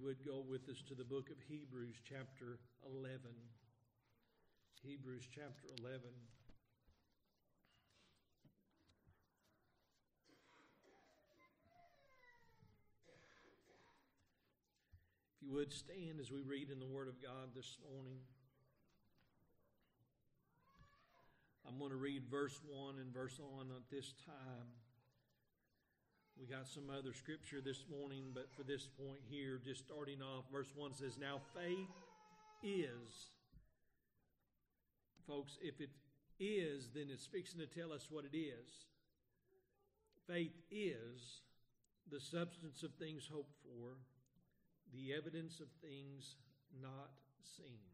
you would go with us to the book of Hebrews, chapter 11. Hebrews, chapter 11. If you would stand as we read in the Word of God this morning. I'm going to read verse 1 and verse on at this time. We got some other scripture this morning, but for this point here, just starting off, verse 1 says, Now faith is. Folks, if it is, then it's fixing to tell us what it is. Faith is the substance of things hoped for the evidence of things not seen.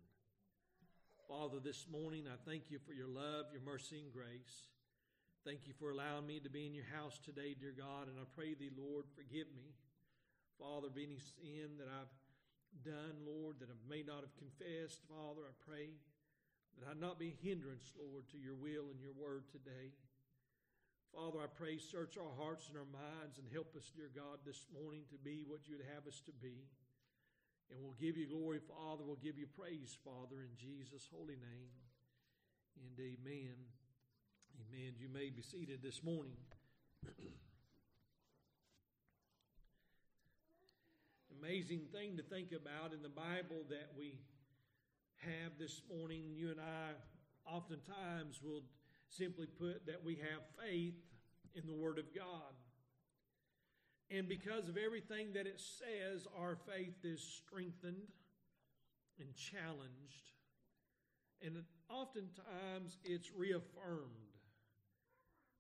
Father, this morning I thank you for your love, your mercy, and grace. Thank you for allowing me to be in your house today, dear God, and I pray thee, Lord, forgive me, Father, of any sin that I've done, Lord, that I may not have confessed. Father, I pray that I not be a hindrance, Lord, to your will and your word today. Father, I pray, search our hearts and our minds and help us, dear God, this morning to be what you'd have us to be. And we'll give you glory, Father. We'll give you praise, Father, in Jesus' holy name. And amen. Amen. You may be seated this morning. Amazing thing to think about in the Bible that we have this morning. You and I oftentimes will simply put that we have faith in the Word of God. And because of everything that it says, our faith is strengthened and challenged. And oftentimes it's reaffirmed.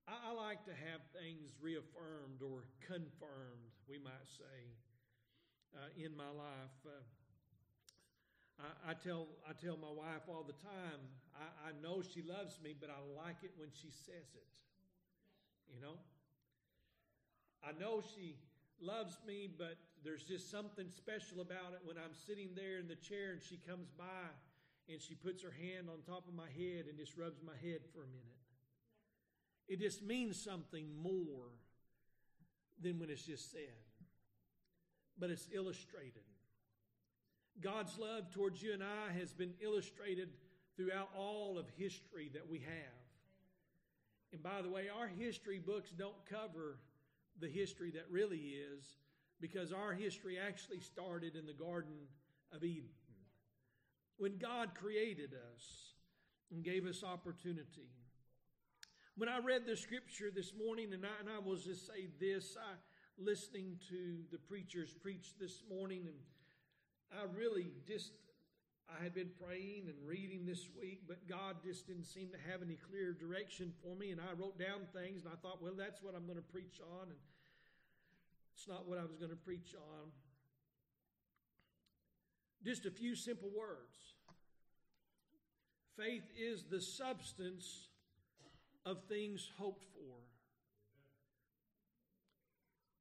I, like to have things reaffirmed or confirmed, we might say, uh, in my life. Uh, I, I, tell I tell my wife all the time, I, I know she loves me, but I like it when she says it. You know? I know she loves me, but there's just something special about it when I'm sitting there in the chair and she comes by and she puts her hand on top of my head and just rubs my head for a minute. It just means something more than when it's just said, but it's illustrated. God's love towards you and I has been illustrated throughout all of history that we have. And by the way, our history books don't cover the history that really is because our history actually started in the Garden of Eden when God created us and gave us opportunity. When I read the scripture this morning, and I, and I will just say this, I listening to the preachers preach this morning, and I really just I had been praying and reading this week, but God just didn't seem to have any clear direction for me. And I wrote down things and I thought, well, that's what I'm going to preach on. And it's not what I was going to preach on. Just a few simple words. Faith is the substance of things hoped for.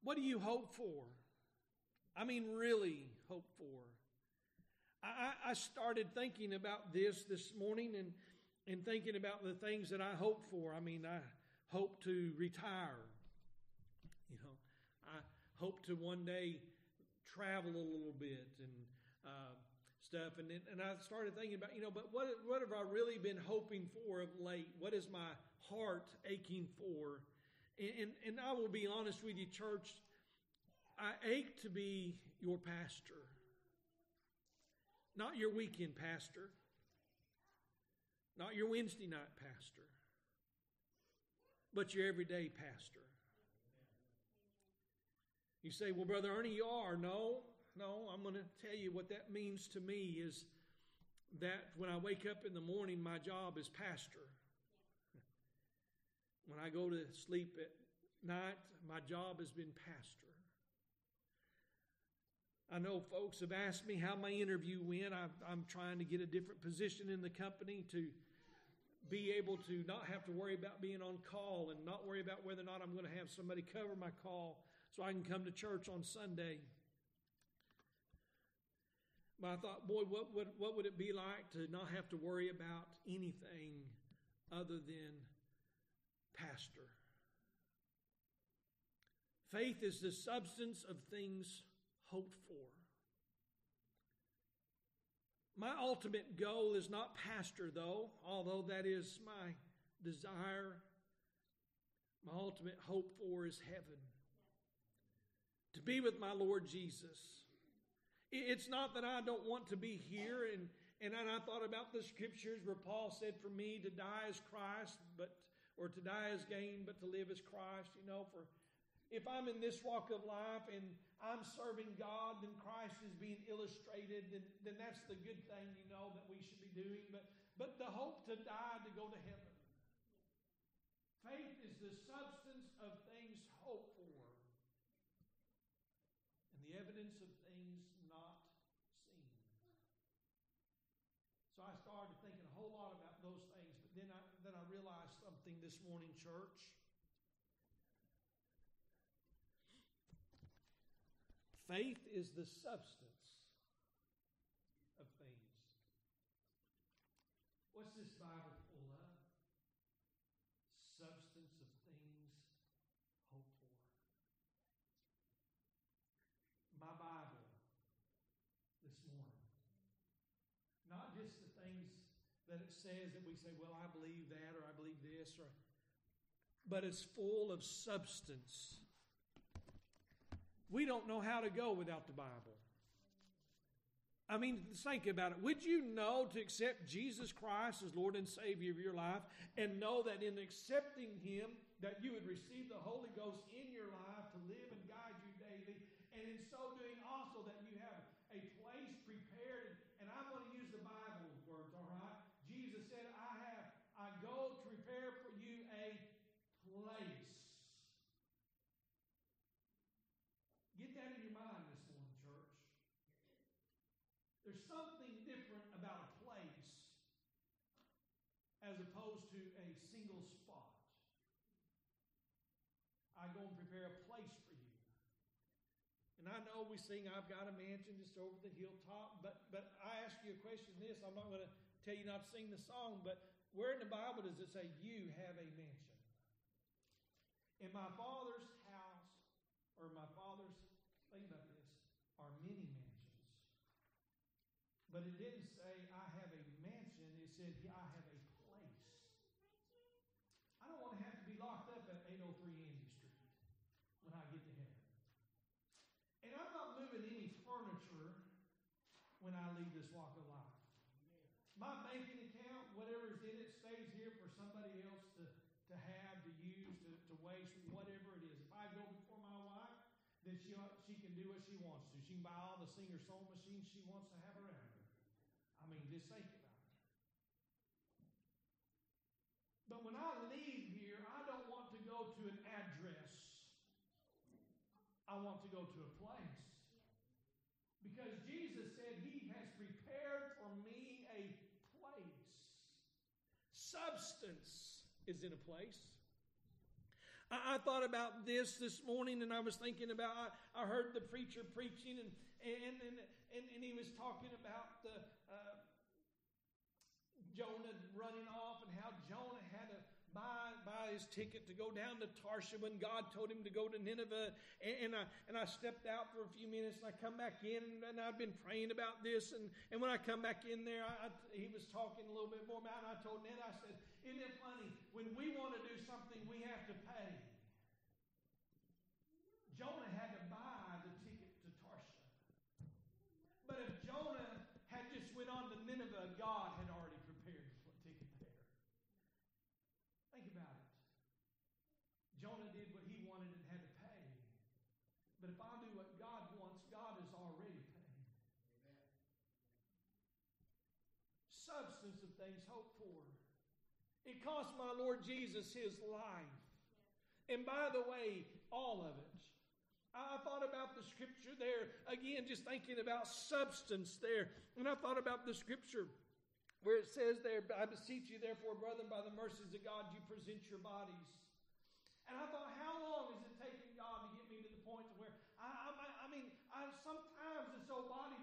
What do you hope for? I mean, really hope for. I, I started thinking about this this morning and, and thinking about the things that I hope for. I mean, I hope to retire. You know, I hope to one day travel a little bit and uh, stuff. And, and I started thinking about, you know, but what, what have I really been hoping for of late? What is my heart aching for? And, and, and I will be honest with you, church, I ache to be your pastor. Not your weekend pastor. Not your Wednesday night pastor. But your everyday pastor. You say, well, Brother Ernie, you are. No, no, I'm going to tell you what that means to me is that when I wake up in the morning, my job is pastor. When I go to sleep at night, my job has been pastor. I know folks have asked me how my interview went. i am trying to get a different position in the company to be able to not have to worry about being on call and not worry about whether or not I'm going to have somebody cover my call so I can come to church on Sunday. But I thought, boy, what would, what would it be like to not have to worry about anything other than pastor? Faith is the substance of things hoped for. My ultimate goal is not pastor, though, although that is my desire. My ultimate hope for is heaven. To be with my Lord Jesus. It's not that I don't want to be here, and, and I thought about the scriptures where Paul said, For me to die is Christ, but or to die is gain, but to live is Christ. You know, for if I'm in this walk of life and I'm serving God, then Christ is being illustrated, then, then that's the good thing, you know, that we should be doing. But but the hope to die to go to heaven. Faith is the substance of things hoped for and the evidence of things not seen. So I started thinking a whole lot about those things, but then I something this morning, church. Faith is the substance of things. What's this Bible full of? Substance of things hoped for. My Bible this morning. Not just the things that it says that we say, well, I believe that or I believe this, or but it's full of substance we don't know how to go without the Bible. I mean, think about it. Would you know to accept Jesus Christ as Lord and Savior of your life and know that in accepting Him, that you would receive the Holy Ghost in your life to live and guide you daily, and in so doing also that you have a place prepared. And I'm going to use the Bible words, all right? Jesus said, I have, I go to prepare for you a place. Something different about a place as opposed to a single spot. I go and prepare a place for you. And I know we sing, I've got a mansion just over the hilltop, but, but I ask you a question this. I'm not going to tell you not to sing the song, but where in the Bible does it say you have a mansion? In my father's house, or my father's, think about this, are many but it didn't say, I have a mansion. It said, I have a place. I don't want to have to be locked up at 803 Andy Street when I get to heaven. And I'm not moving any furniture when I leave this walk of life. My banking account, whatever's in it, stays here for somebody else to, to have, to use, to, to waste, whatever it is. If I go before my wife, then she, she can do what she wants to. She can buy all the Singer sewing machines she wants to have around. I mean, just think about it. But when I leave here, I don't want to go to an address. I want to go to a place. Because Jesus said he has prepared for me a place. Substance is in a place. I, I, thought about this this morning and I was thinking about, I, I heard the preacher preaching and, and, and, and, and he was talking about the, uh, Jonah running off and how Jonah had to buy, buy his ticket to go down to Tarshish when God told him to go to Nineveh. And, and, I, and I stepped out for a few minutes and I come back in and I've been praying about this. And, and when I come back in there, I, I, he was talking a little bit more about it. And I told Ned, I said, Isn't it funny? When we want to do something, we have to pay. Jonah had to buy the ticket to Tarshish. But if Jonah had just went on to Nineveh, God had already prepared the ticket there. Think about it. Jonah did what he wanted and had to pay. But if I do what God wants, God is already paying. Amen. Substance of things hoped for. It cost my Lord Jesus his life. And by the way, all of it. I thought about the scripture there, again, just thinking about substance there. And I thought about the scripture where it says there, I beseech you, therefore, brethren, by the mercies of God, you present your bodies. And I thought, how long is it taking God to get me to the point to where I, I, I mean, I, sometimes this old body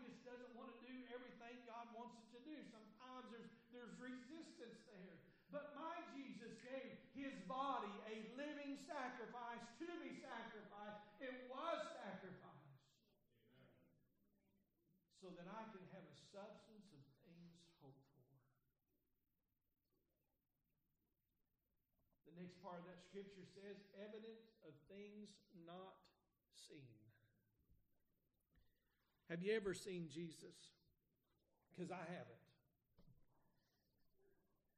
resistance there. But my Jesus gave his body a living sacrifice to be sacrificed. It was sacrificed. So that I can have a substance of things hoped for. The next part of that scripture says, evidence of things not seen. Have you ever seen Jesus? Because I haven't.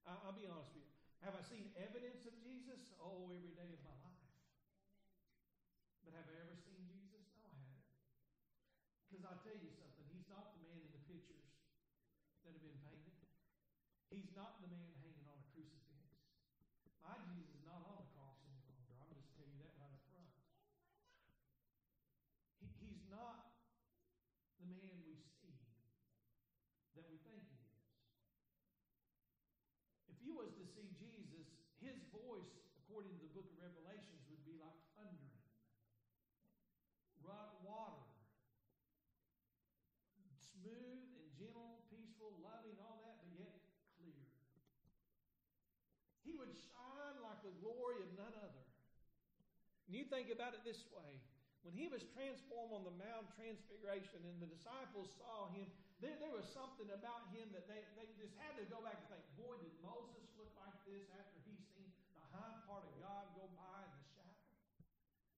I'll be honest with you. Have I seen evidence of Jesus? Oh, every day of my life. But have I ever seen Jesus? No, I haven't. Because I'll tell you something, he's not the man in the pictures that have been painted. He's not the man hanging on a crucifix. My Jesus is not on the cross any longer. I'm just tell you that right up front. He, he's not the man we see that we think he is. If you was to see Jesus, his voice, according to the book of Revelations, would be like thundering. Water. Smooth and gentle, peaceful, loving, all that, but yet clear. He would shine like the glory of none other. And you think about it this way when he was transformed on the Mount Transfiguration and the disciples saw him, there, there was something about him that they, they just had to go back and think, boy, did Moses look like this after part of God go by in the shadow?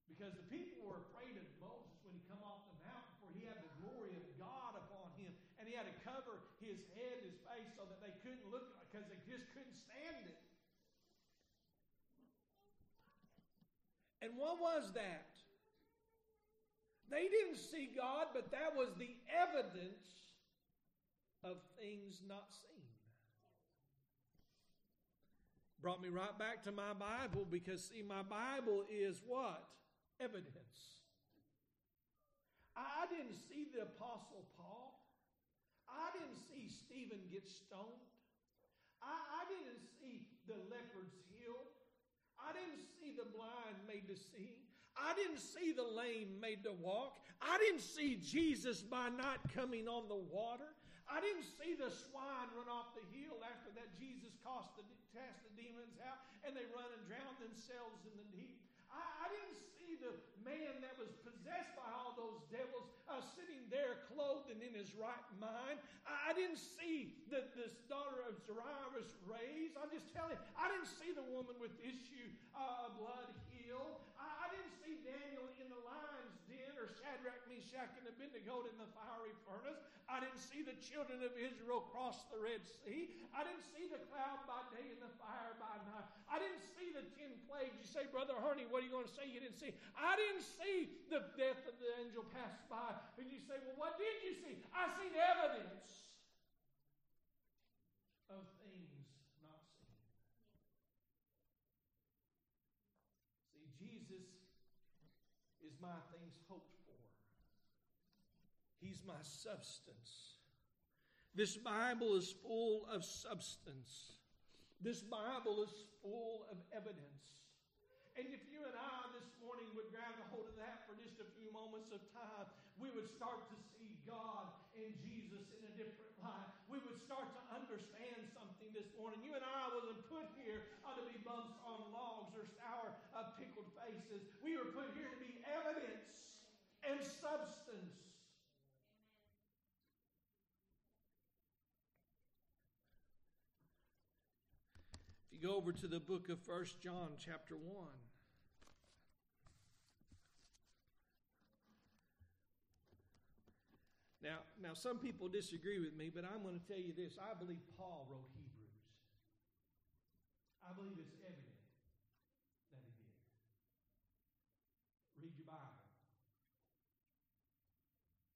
Because the people were afraid of Moses when he come off the mountain, for he had the glory of God upon him. And he had to cover his head, his face, so that they couldn't look, because they just couldn't stand it. And what was that? They didn't see God, but that was the evidence of things not seen. Brought me right back to my Bible because, see, my Bible is what? Evidence. I didn't see the Apostle Paul. I didn't see Stephen get stoned. I, I didn't see the leopards healed. I didn't see the blind made to see. I didn't see the lame made to walk. I didn't see Jesus by night coming on the water. I didn't see the swine run off the hill after that Jesus cast the, cast the demons out and they run and drown themselves in the deep. I, I didn't see the man that was possessed by all those devils uh, sitting there clothed and in his right mind. I, I didn't see the, this daughter of Jairus raised. I'm just telling you, I didn't see the woman with issue uh, of blood healed. I, I didn't see Daniel in the lion's den or Shadrach, Meshach, and Abednego in the fiery furnace. I didn't see the children of Israel cross the Red Sea. I didn't see the cloud by day and the fire by night. I didn't see the ten plagues. You say, Brother Harney, what are you going to say you didn't see? I didn't see the death of the angel pass by. And you say, well, what did you see? I seen evidence of things not seen. See, Jesus is my things hoped my substance. This Bible is full of substance. This Bible is full of evidence. And if you and I this morning would grab a hold of that for just a few moments of time, we would start to see God and Jesus in a different light. We would start to understand something this morning. You and I wasn't put here to be bumps on logs or sour uh, pickled faces. We were put here to be evidence and substance you go over to the book of First John, chapter 1. Now, now, some people disagree with me, but I'm going to tell you this. I believe Paul wrote Hebrews. I believe it's that he did. Read your Bible.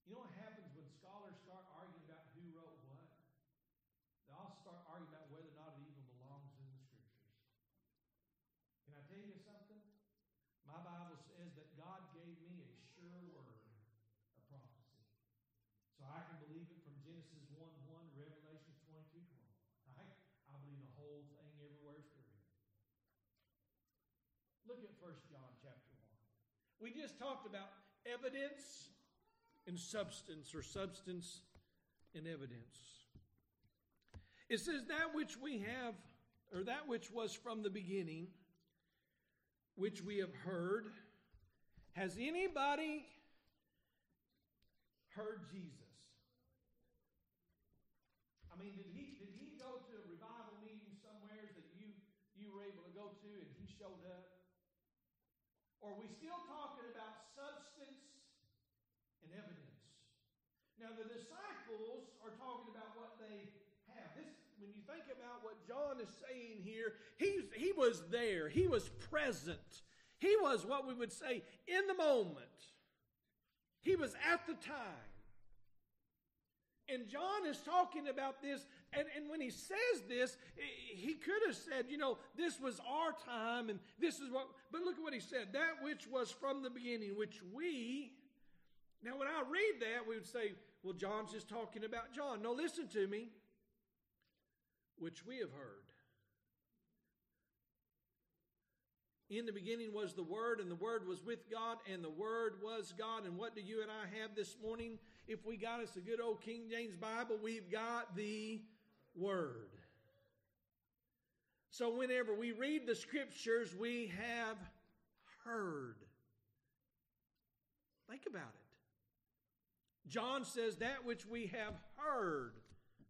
You know what happens when scholars start arguing about who wrote what? They all start arguing about whether or not it even belongs in the scriptures. Can I tell you something? My Bible says that God gave me a sure word of prophecy. So I can believe it from Genesis 1 1 to Revelation 22 20. I, I believe the whole thing everywhere it's written. Look at 1 John chapter 1. We just talked about evidence and substance, or substance and evidence. It says, That which we have, or that which was from the beginning, which we have heard. Has anybody heard Jesus? I mean, did he did he go to a revival meeting somewhere that you you were able to go to and he showed up? Or are we still talking about substance and evidence? Now, the disciples are talking about what they have. This, when you think about what John is saying here, he's, he was there, he was present. He was what we would say in the moment. He was at the time. And John is talking about this, and, and when he says this, he could have said, you know, this was our time, and this is what, but look at what he said that which was from the beginning, which we, now when I read that, we would say, well, John's just talking about John. No, listen to me, which we have heard. In the beginning was the Word, and the Word was with God, and the Word was God. And what do you and I have this morning? If we got us a good old King James Bible, we've got the Word. So whenever we read the Scriptures, we have heard. Think about it. John says that which we have heard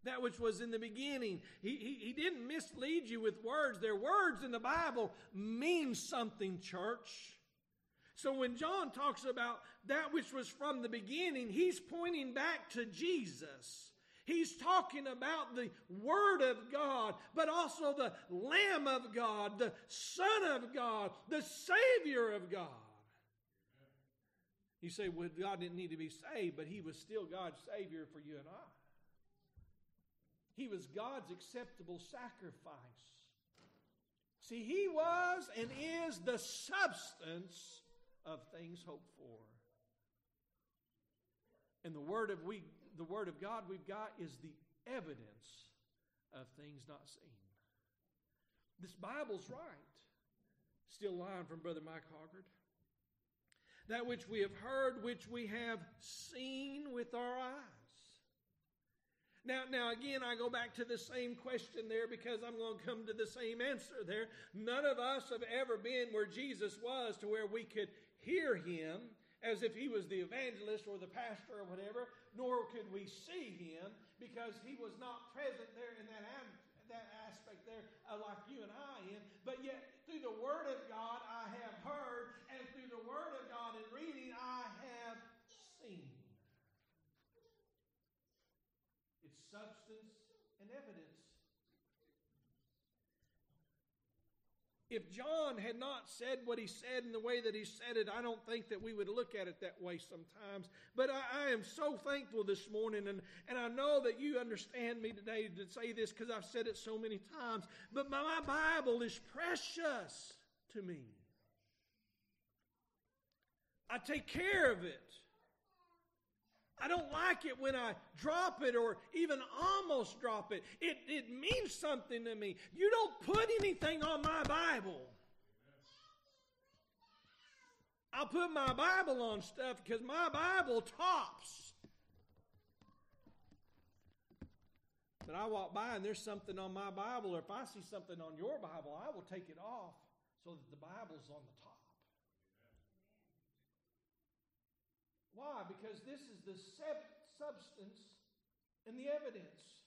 that which was in the beginning. He, he, he, didn't mislead you with words. Their words in the Bible mean something, church. So when John talks about that which was from the beginning, he's pointing back to Jesus. He's talking about the Word of God, but also the Lamb of God, the Son of God, the Savior of God. You say, well, God didn't need to be saved, but He was still God's Savior for you and I. He was God's acceptable sacrifice. See, he was and is the substance of things hoped for. And the word of we the word of God we've got is the evidence of things not seen. This Bible's right. Still line from Brother Mike Hoggard. That which we have heard, which we have seen with our eyes. Now, now again, I go back to the same question there because I'm going to come to the same answer there. None of us have ever been where Jesus was to where we could hear him as if he was the evangelist or the pastor or whatever, nor could we see him because he was not present there in that, that aspect there uh, like you and I in. But yet, through the Word of God, I have heard, and through the Word of God in reading, I have seen. substance, and evidence. If John had not said what he said in the way that he said it, I don't think that we would look at it that way sometimes. But I, I am so thankful this morning, and, and I know that you understand me today to say this because I've said it so many times. But my, my Bible is precious to me. I take care of it. I don't like it when I drop it or even almost drop it. It, it means something to me. You don't put anything on my Bible. I'll put my Bible on stuff because my Bible tops. But I walk by and there's something on my Bible, or if I see something on your Bible, I will take it off so that the Bible's on the top. Why? Because this is the substance and the evidence.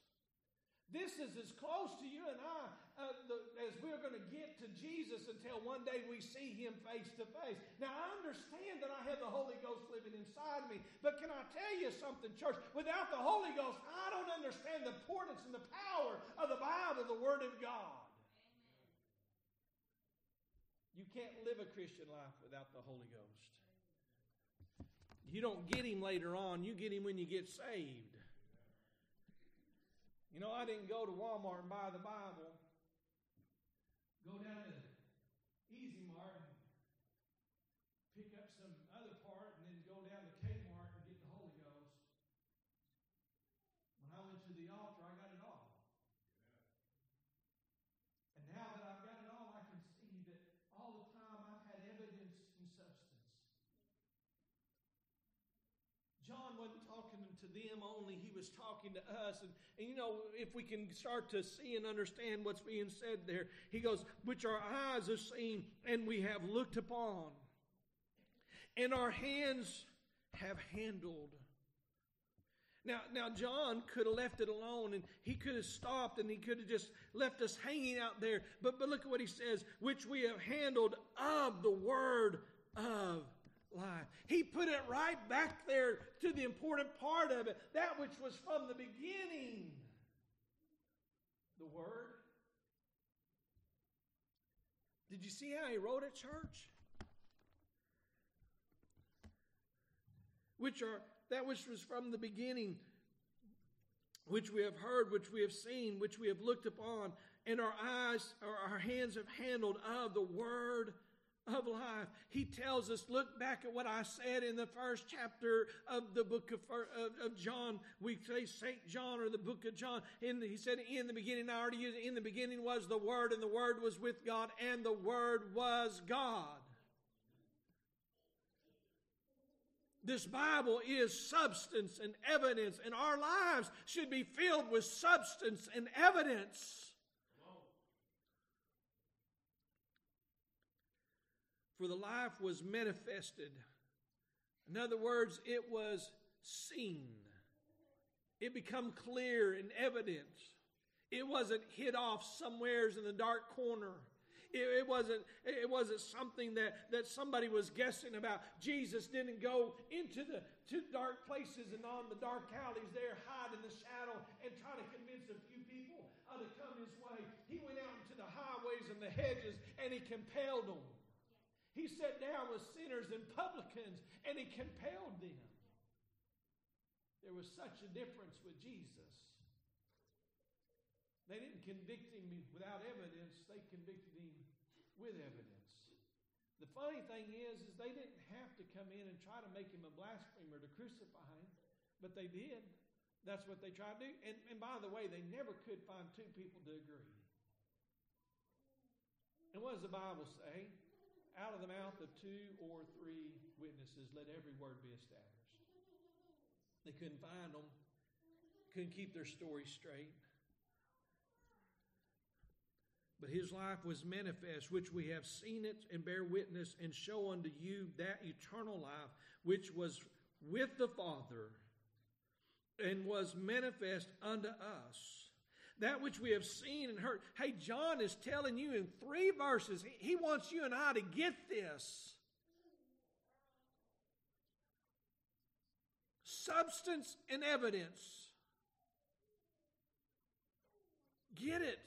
This is as close to you and I uh, the, as we're going to get to Jesus until one day we see him face to face. Now, I understand that I have the Holy Ghost living inside me, but can I tell you something, church? Without the Holy Ghost, I don't understand the importance and the power of the Bible, the Word of God. You can't live a Christian life without the Holy Ghost. You don't get him later on, you get him when you get saved. You know, I didn't go to Walmart and buy the Bible. Go down to Easy Mart and pick up some other part and then go down to Kmart and get the Holy Ghost. When I went to the altar, I got it all. And now that I've got it all, I can see that all the time I've had evidence and substance. John wasn't talking to them only, he was talking to us. And, and you know, if we can start to see and understand what's being said there, he goes, Which our eyes have seen and we have looked upon, and our hands have handled. Now, now John could have left it alone and he could have stopped and he could have just left us hanging out there. But, but look at what he says, which we have handled of the word of He put it right back there to the important part of it, that which was from the beginning. The word. Did you see how he wrote it, church? Which are that which was from the beginning, which we have heard, which we have seen, which we have looked upon, and our eyes or our hands have handled of the word of life. He tells us, look back at what I said in the first chapter of the book of, of, of John. We say St. John or the book of John. The, he said, in the beginning, I already used it, in the beginning was the Word, and the Word was with God, and the Word was God. This Bible is substance and evidence, and our lives should be filled with substance and evidence. For the life was manifested. In other words, it was seen. It become clear and evident. It wasn't hid off somewheres in the dark corner. It, it, wasn't, it wasn't something that, that somebody was guessing about. Jesus didn't go into the to dark places and on the dark alleys there, hide in the shadow and try to convince a few people to come his way. He went out into the highways and the hedges and he compelled them. He sat down with sinners and publicans and he compelled them. There was such a difference with Jesus. They didn't convict him without evidence, they convicted him with evidence. The funny thing is, is they didn't have to come in and try to make him a blasphemer to crucify him, but they did. That's what they tried to do. And, and by the way, they never could find two people to agree. And what does the Bible say? Out of the mouth of two or three witnesses, let every word be established. They couldn't find them, couldn't keep their story straight. But his life was manifest, which we have seen it and bear witness and show unto you that eternal life which was with the Father and was manifest unto us. That which we have seen and heard. Hey, John is telling you in three verses, he wants you and I to get this. Substance and evidence. Get it.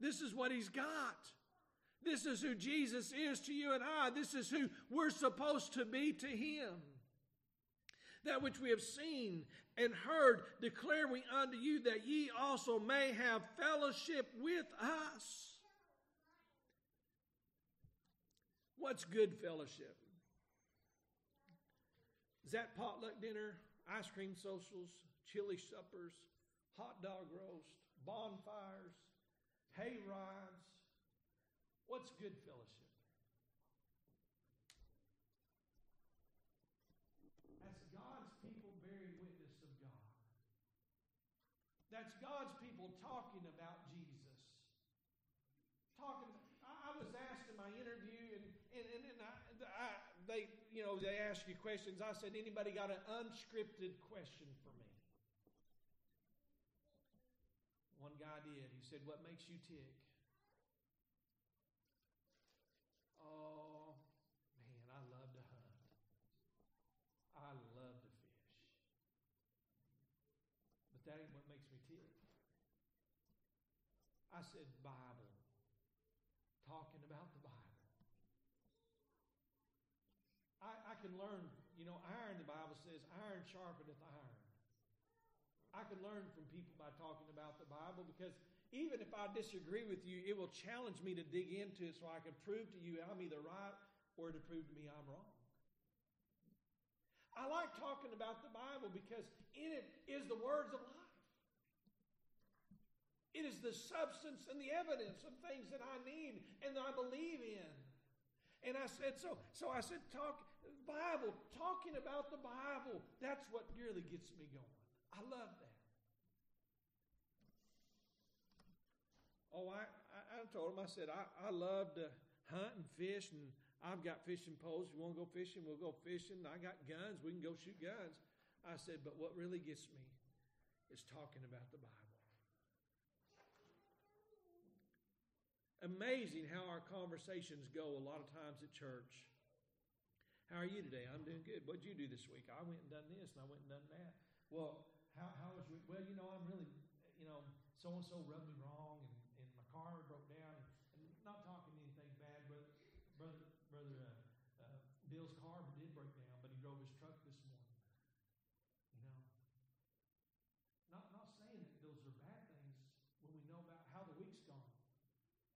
This is what he's got. This is who Jesus is to you and I. This is who we're supposed to be to him. That which we have seen and heard declare we unto you that ye also may have fellowship with us. What's good fellowship? Is that potluck dinner, ice cream socials, chili suppers, hot dog roast, bonfires, hay rides. What's good fellowship? That's God's people bearing witness of God. That's God's people talking about Jesus. Talking. I, was asked in my interview, and and, and, and I, I, they you know they ask you questions. I said, anybody got an unscripted question for me? One guy did. He said, What makes you tick? Oh, man, I love to hunt. I love to fish. What makes me tick. I said, Bible. Talking about the Bible. I, I can learn, you know, iron, the Bible says, iron sharpeneth iron. I can learn from people by talking about the Bible because even if I disagree with you, it will challenge me to dig into it so I can prove to you I'm either right or to prove to me I'm wrong. I like talking about the Bible because in it is the words of life. It is the substance and the evidence of things that I need and that I believe in. And I said, so, so I said, talk Bible, talking about the Bible, that's what really gets me going. I love that. Oh, I, I, I told him, I said, I, I love to hunt and fish, and I've got fishing poles. You want to go fishing? We'll go fishing. I got guns. We can go shoot guns. I said, but what really gets me is talking about the Bible. Amazing how our conversations go a lot of times at church. How are you today? I'm doing good. What'd you do this week? I went and done this and I went and done that. Well, how, how was your, well, you know, I'm really, you know, so and so rubbed me wrong and, and my car broke down. And, and not talking anything bad, but brother, brother uh, uh, Bill's car did break down, but he drove his truck this morning. You know, not not saying that those are bad things when we know about how the week's gone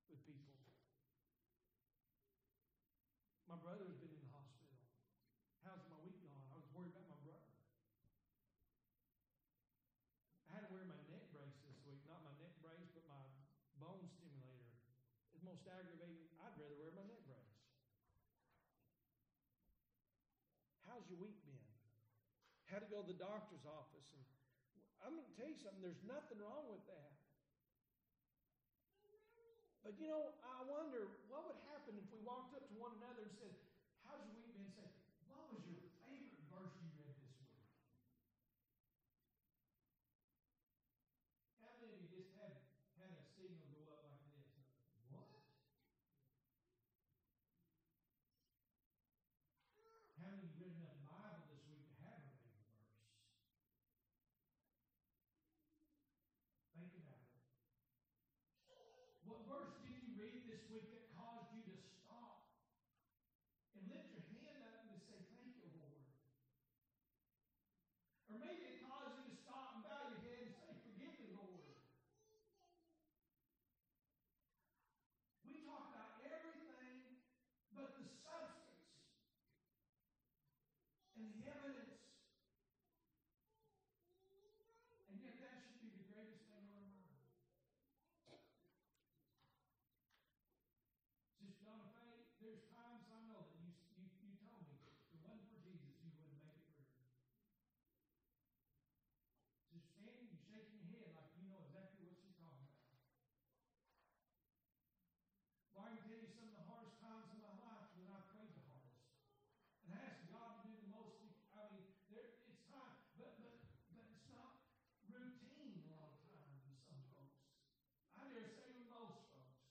with people. My brother's been in the hospital. How's my week gone? I was worried about my brother. I had to wear my neck brace this week. Not my neck brace, but my bone stimulator. It's most aggravating. I'd rather wear my neck brace. How's your week been? Had to go to the doctor's office. And I'm going to tell you something, there's nothing wrong with that. But you know, I wonder what would happen if we walked up to one another and said, How's your week been? Say, what was your favorite verse you read this week? How many of you just had had a signal go up like this? What? Many read enough Bible this week to have a favorite verse? Think about it. What verse did you read this week that caused you to stop and lift your hand up and to say, Thank you, Lord? Or maybe it caused you to stop and bow your head and say, Forgive me, Lord. We talk about everything but the substance and the evidence. And yet that should be the greatest thing on our mind. Sister Donna Faye, there's times I know that you, you, you told me if it wasn't for Jesus, you wouldn't make it through. Just standing, you shaking your head like you know exactly what she's talking about. Well, I can tell you some of the hardest times in my life when I prayed the hardest. And I asked God to do the most. I mean, there, it's time, but, but, but it's not routine a lot of times with some folks. I dare say with most folks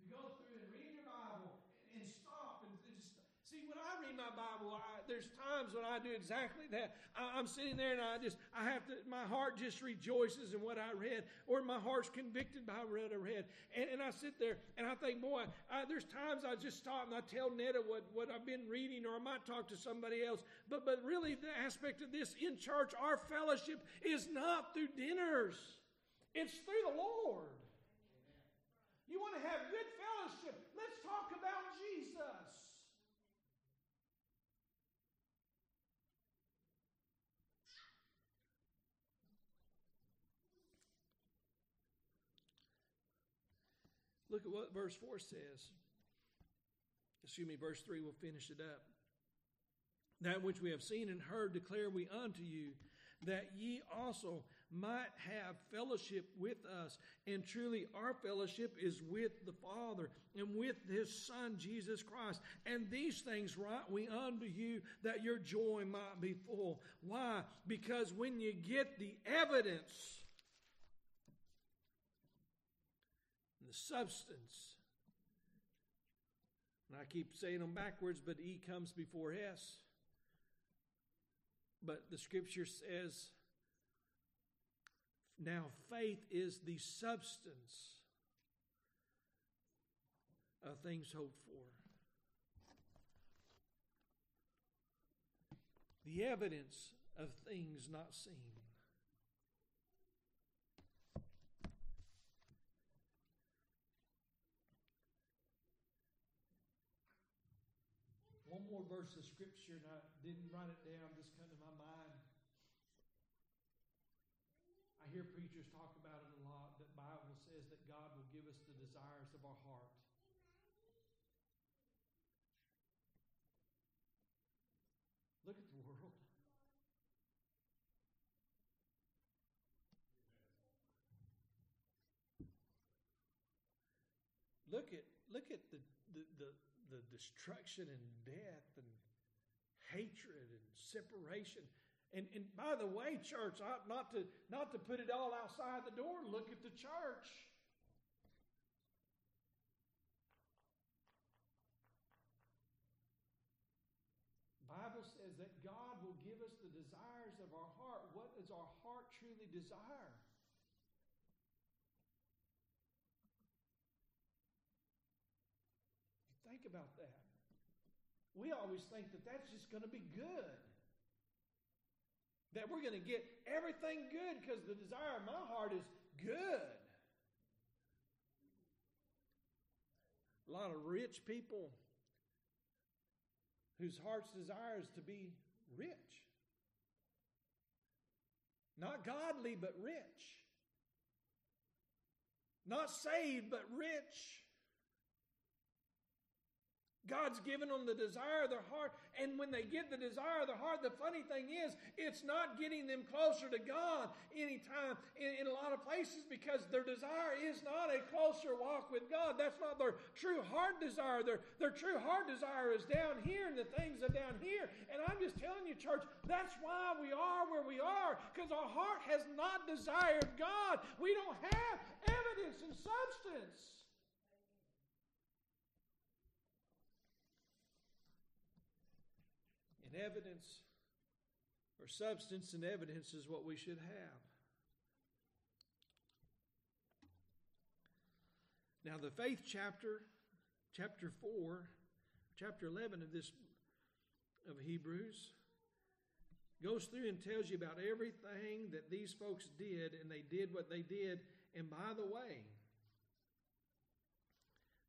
to go through and read your Bible and, and stop and, and just see when I read my Bible, I, there's times when I do exactly that. I, I'm sitting there and I just I have to my heart just rejoices in what I read, or my heart's convicted by what I read, and, and I sit there and I think, boy, I, there's times I just stop and I tell Netta what what I've been reading, or I might talk to somebody else. But but really, the aspect of this in church, our fellowship is not through dinners; it's through the Lord. You want to have good fellowship? Let's talk about Jesus. Look at what verse 4 says. Excuse me, verse 3 we'll finish it up. That which we have seen and heard declare we unto you, that ye also might have fellowship with us. And truly, our fellowship is with the Father and with His Son, Jesus Christ. And these things write we unto you, that your joy might be full. Why? Because when you get the evidence, substance, and I keep saying them backwards, but E comes before S. But the scripture says, now faith is the substance of things hoped for. The evidence of things not seen. One more verse of scripture, and I didn't write it down, just come to my mind. I hear preachers talk about it a lot. That Bible says that God will give us the desires of our heart. Look at the world. Look at look at the, the, the, the destruction and death and hatred and separation. And, and by the way, church, not to, not to put it all outside the door, look at the church. Bible says that God will give us the desires of our heart. What does our heart truly desire? Think about that. We always think that that's just going to be good. That we're going to get everything good because the desire of my heart is good. A lot of rich people whose heart's desire is to be rich. Not godly, but rich. Not saved, but rich. God's given them the desire of their heart. And when they get the desire of their heart, the funny thing is, it's not getting them closer to God anytime in, in a lot of places because their desire is not a closer walk with God. That's not their true heart desire. Their, their true heart desire is down here and the things are down here. And I'm just telling you, church, that's why we are where we are because our heart has not desired God. We don't have evidence and substance. Evidence, or substance and evidence is what we should have. Now, the faith chapter, chapter 4, chapter 11 of this of Hebrews goes through and tells you about everything that these folks did, and they did what they did. And by the way,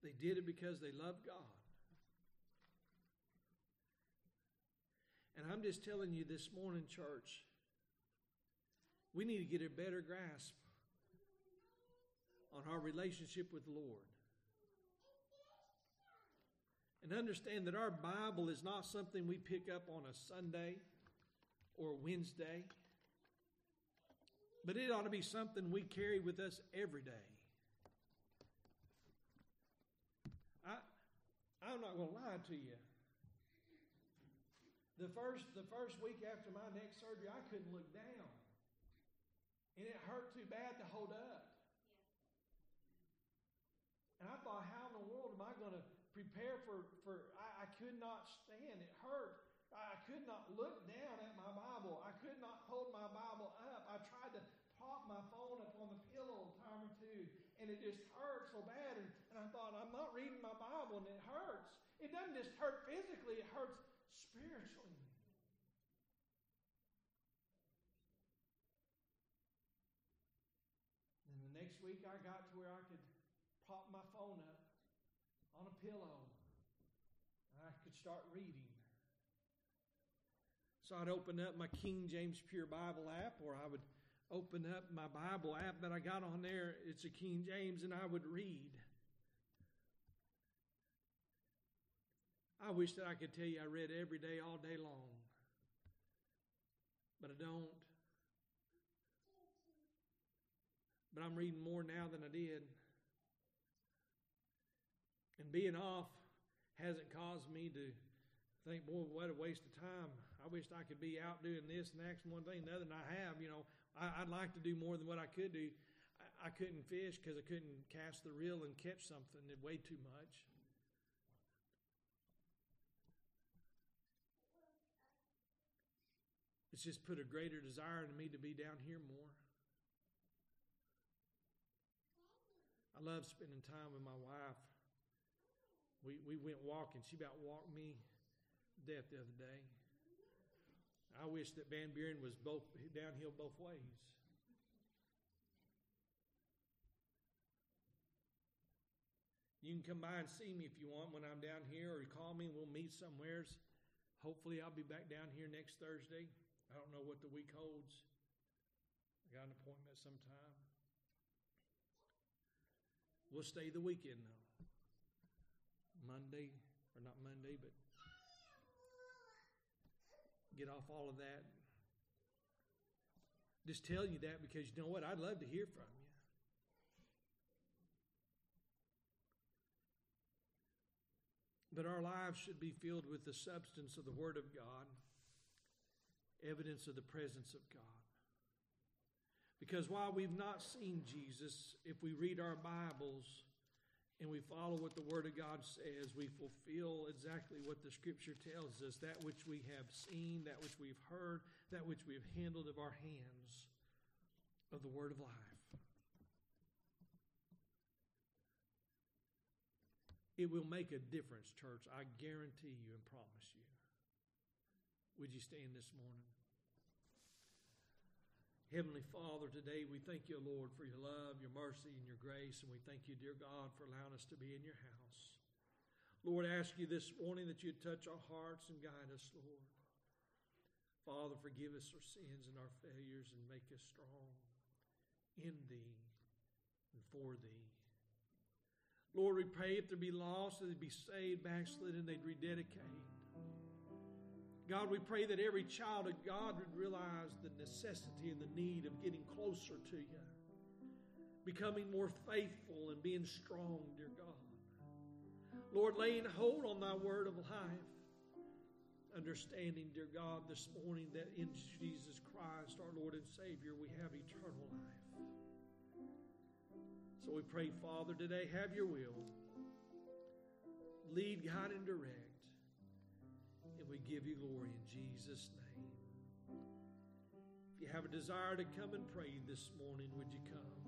they did it because they loved God. And I'm just telling you this morning, church, we need to get a better grasp on our relationship with the Lord. And understand that our Bible is not something we pick up on a Sunday or Wednesday, but it ought to be something we carry with us every day. I, I'm not going to lie to you. The first, the first week after my neck surgery, I couldn't look down. And it hurt too bad to hold up. And I thought, how in the world am I going to prepare for, for I, I could not stand. It hurt. I could not look down at my Bible. I could not hold my Bible up. I tried to prop my phone up on the pillow a time or two, and it just hurt so bad. And, and I thought, I'm not reading my Bible, and it hurts. It doesn't just hurt physically, it hurts spiritually. And the next week I got to where I could prop my phone up on a pillow and I could start reading. So I'd open up my King James Pure Bible app or I would open up my Bible app that I got on there. It's a King James and I would read. I wish that I could tell you I read every day, all day long. But I don't. But I'm reading more now than I did. And being off hasn't caused me to think, boy, what a waste of time. I wished I could be out doing this and that and one thing and another, and I have. You know, I, would like to do more than what I could do. I, I couldn't fish because I couldn't cast the reel and catch something. It weighed too much. It's just put a greater desire in me to be down here more. I love spending time with my wife. We, we went walking. She about walked me death the other day. I wish that Van Buren was both downhill both ways. You can come by and see me if you want when I'm down here, or you call me and we'll meet somewheres. Hopefully, I'll be back down here next Thursday. I don't know what the week holds. I got an appointment sometime. We'll stay the weekend though. Monday, or not Monday, but get off all of that. Just telling you that because you know what? I'd love to hear from you. But our lives should be filled with the substance of the Word of God, evidence of the presence of God. Because while we've not seen Jesus, if we read our Bibles and we follow what the Word of God says, we fulfill exactly what the Scripture tells us that which we have seen, that which we've heard, that which we have handled of our hands of the Word of life. It will make a difference, church. I guarantee you and promise you. Would you stand this morning? Heavenly Father, today we thank you, Lord, for your love, your mercy, and your grace, and we thank you, dear God, for allowing us to be in your house. Lord, I ask you this morning that you'd touch our hearts and guide us, Lord. Father, forgive us our sins and our failures and make us strong in thee and for thee. Lord, we pray if there be lost, that they'd be saved, backslidden, and they'd rededicate. God, we pray that every child of God would realize the necessity and the need of getting closer to you, becoming more faithful and being strong, dear God. Lord, laying hold on thy word of life, understanding, dear God, this morning that in Jesus Christ, our Lord and Savior, we have eternal life. So we pray, Father, today, have your will. Lead, guide, and direct. And we give you glory in Jesus' name. If you have a desire to come and pray this morning, would you come?